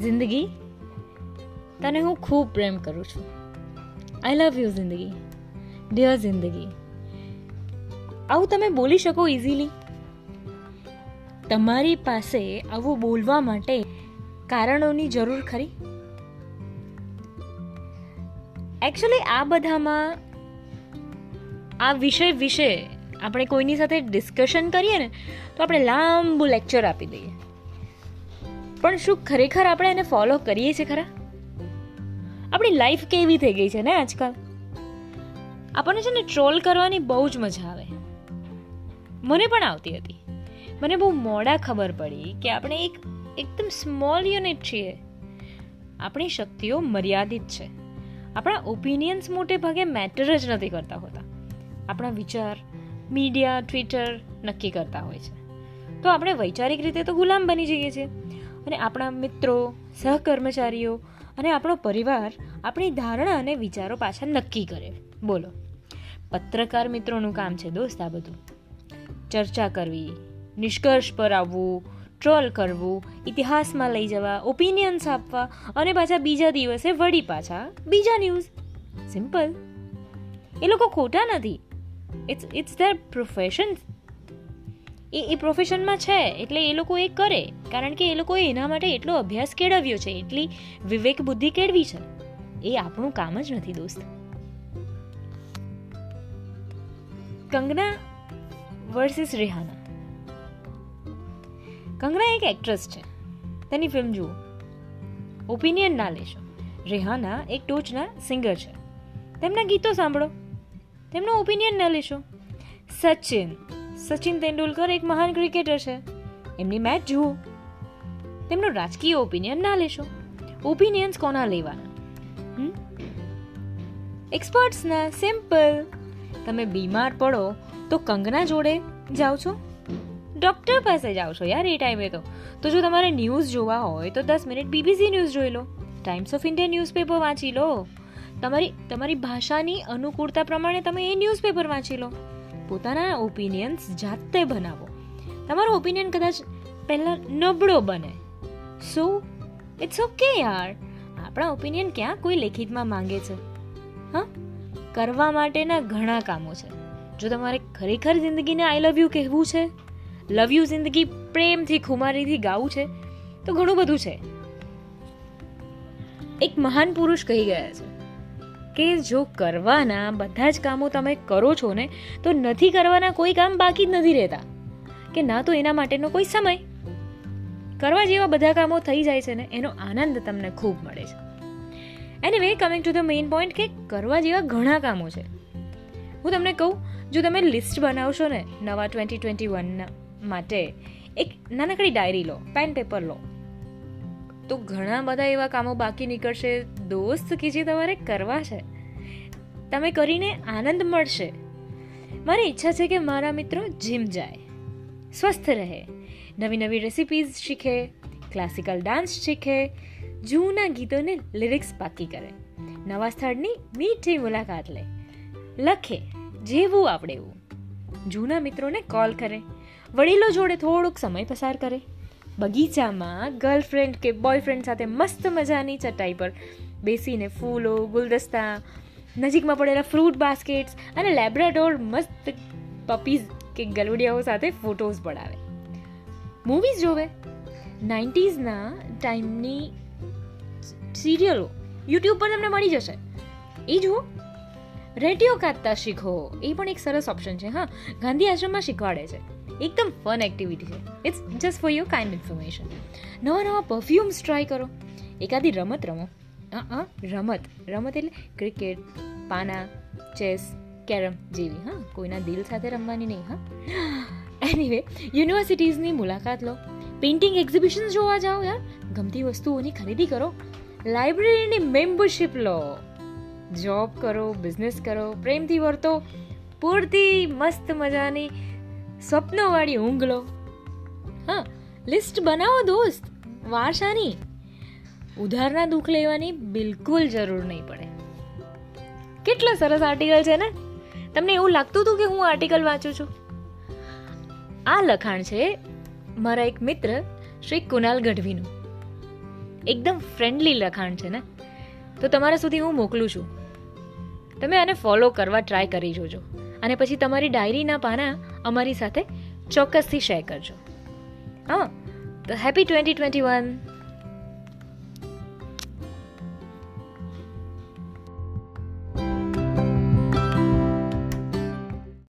જિંદગી? તને હું ખૂબ પ્રેમ કરું છું. આઈ લવ યુ જિંદગી. ડિયર જિંદગી. આવું તમે બોલી શકો ઇઝીલી તમારી પાસે આવું બોલવા માટે કારણોની જરૂર ખરી? એકચ્યુઅલી આ બધામાં આ વિષય વિશે આપણે કોઈની સાથે ડિસ્કશન કરીએ ને, તો આપણે લાંબુ લેક્ચર આપી દઈએ. પણ શું ખરેખર આપણે એને ફોલો કરીએ છીએ ખરા? આપણી લાઈફ કેવી થઈ ગઈ છે ને આજકાલ? આપણને છે ને ટ્રોલ કરવાની બહુ જ મજા આવે. મને પણ આવતી હતી. મને બહુ મોડા ખબર પડી કે આપણે એક એકદમ સ્મોલ યુનિટ છીએ. આપણી શક્તિઓ મર્યાદિત છે. આપણા ઓપિનિયન્સ મોટે ભાગે મેટર જ નથી કરતા હોતા. આપણા વિચાર મીડિયા ટ્વિટર નક્કી કરતા હોય છે. તો આપણે વૈચારિક રીતે તો ગુલામ બની જઈએ છીએ. અને આપણા મિત્રો, સહકર્મચારીઓ અને આપણો પરિવાર આપણી ધારણા અને વિચારો પાછા નક્કી કરે. બોલો. પત્રકાર મિત્રોનું કામ છે દોસ્ત આ બધું. ચર્ચા કરવી, નિષ્કર્ષ પર આવવું ટ્રોલ કરવું, ઇતિહાસમાં લઈ જવા ઓપિનિયન્સ આપવા અને પાછા બીજા દિવસે વળી પાછા બીજા ન્યૂઝ સિમ્પલ એ લોકો ખોટા નથી. ઇટ્સ ઇટ્સ ધેર પ્રોફેશન એ એ પ્રોફેશનમાં છે, એટલે એ લોકો એ કરે. કારણ કે એ લોકોએ એના માટે એટલો અભ્યાસ કેળવ્યો છે, એટલી વિવેક બુદ્ધિ કેળવી છે. એ આપણું કામ જ નથી, દોસ્ત. કંગના વર્સિસ રેહાના. કંગના એક એક્ટ્રેસ છે. તેની ફિલ્મ જુઓ. ઓપિનિયન ના લેશો. રેહાના એક ટોચના સિંગર છે. તેમના ગીતો સાંભળો. તેમનો ઓપિનિયન ના લેશો. સચિન. સચિન તેંડુલકર એક મહાન ક્રિકેટર છે. એમની મેચ જુઓ. તેમનો રાજકીય ઓપિનિયન ના લેશો. ઓપિનિયન્સ કોના લેવાના? એક્સપર્ટ્સના સિમ્પલ તમે બીમાર પડો તો કંગના જોડે જાઓ છો. ડૉક્ટર પાસે જાઓ છો યાર એ ટાઈમે તો. તો જો તમારે ન્યૂઝ જોવા હોય તો દસ મિનિટ બીબીસી ન્યૂઝ જોઈ લો. ટાઈમ્સ ઓફ ઇન્ડિયા ન્યૂઝપેપર વાંચી લો. તમારી તમારી ભાષાની અનુકૂળતા પ્રમાણે તમે એ ન્યૂઝપેપર વાંચી લો. પોતાના ઓપિનિયન્સ જાતે બનાવો. તમારો ઓપિનિયન કદાચ પહેલાં નબળો બને. સો ઇટ્સ ઓકે યાર. આપણા ઓપિનિયન ક્યાં કોઈ લેખિતમાં માંગે છે? હા? કરવા માટેના ઘણા કામો છે. જો તમારે ખરેખર જિંદગીને આઈ લવ યુ કહેવું છે લવ યુ જિંદગી પ્રેમથી, ખુમારીથી ગાવું છે, તો ઘણું બધું છે. એક મહાન પુરુષ કહી ગયા છે. કે જો કરવાના બધા જ કામો તમે કરો છો ને, તો નથી કરવાના કોઈ કામ બાકી જ નથી રહેતા. કે ના તો એના માટેનો કોઈ સમય. કરવા જેવા બધા કામો થઈ જાય છે ને, એનો આનંદ તમને ખૂબ મળે છે. Anyway coming to the main point કે કરવા જેવા ઘણા કામો છે. હું તમને કહું, જો તમે લિસ્ટ બનાવશો ને, નવા ટ્વેન્ટી ટ્વેન્ટી વનના માટે, એક નાનકડી ડાયરી લો પેન પેપર લો, તો ઘણા બધા એવા કામો બાકી નીકળશે દોસ્ત કે જે તમારે કરવા છે. તમે કરીને આનંદ મળશે. મારી ઈચ્છા છે કે મારા મિત્રો જીમ જાય. સ્વસ્થ રહે. નવી નવી રેસિપીઝ શીખે. ક્લાસિકલ ડાન્સ શીખે. જૂના ગીતોને લિરિક્સ પાકી કરે. નવા સ્થળની મીઠી મુલાકાત લે. લખે. જેવું આપણે એવું. જૂના મિત્રોને કોલ કરે. વડીલો જોડે થોડોક સમય પસાર કરે. બગીચામાં ગર્લફ્રેન્ડ કે બોયફ્રેન્ડ સાથે મસ્ત મજાની ચટાઈ પર બેસીને ફૂલો, ગુલદસ્તા, નજીકમાં પડેલા ફ્રૂટ બાસ્કેટ્સ અને લેબ્રાડોર મસ્ત પપીઝ કે ગલુડિયાઓ સાથે ફોટોઝ પડાવે. મૂવીઝ જોવે. નાઇન્ટીઝના ટાઈમની સિરિયલો યુટ્યુબ પર તમને મળી જશે. એ જુઓ. રેડિયો કાઢતા શીખો. એ પણ એક સરસ ઓપ્શન છે, હા. ગાંધી આશ્રમમાં શીખવાડે છે. એકદમ ફન એક્ટિવિટી છે. It's just for your kind information નવા નવા પરફ્યુમ્સ ટ્રાય કરો. એકાદી રમત રમો. હા રમત. રમત એટલે ક્રિકેટ, પાના, ચેસ, કેરમ જેવી, હા. કોઈના દિલ સાથે રમવાની નહીં, હા. એનીવે યુનિવર્સિટીઝની મુલાકાત લો. પેઇન્ટિંગ એક્ઝિબિશન જોવા જાઓ યાર. ગમતી વસ્તુઓની ખરીદી કરો. લાઇબ્રેરીની મેમ્બરશિપ લો. જોબ કરો બિઝનેસ કરો, પ્રેમથી વર્તો. પૂરતી મસ્ત મજાની સ્વપ્નોવાળી ઊંઘ લો. હા. લિસ્ટ બનાવો, દોસ્ત. વારસાની. ઉધારના દુઃખ લેવાની બિલકુલ જરૂર નહીં પડે. કેટલો સરસ આર્ટિકલ છે ને? તમને એવું લાગતું હતું કે હું આર્ટિકલ વાંચું છું? આ લખાણ છે મારા એક મિત્ર શ્રી કુનાલ ગઢવીનું. એકદમ ફ્રેન્ડલી લખાણ છે ને? તો તમારા સુધી હું મોકલું છું. તમે આને ફોલો કરવા ટ્રાય કરી જોજો. અને પછી તમારી ડાયરીના પાના અમારી સાથે ચોક્કસથી શેર કરજો. હા, તો હેપી ટ્વેન્ટી ટ્વેન્ટી વન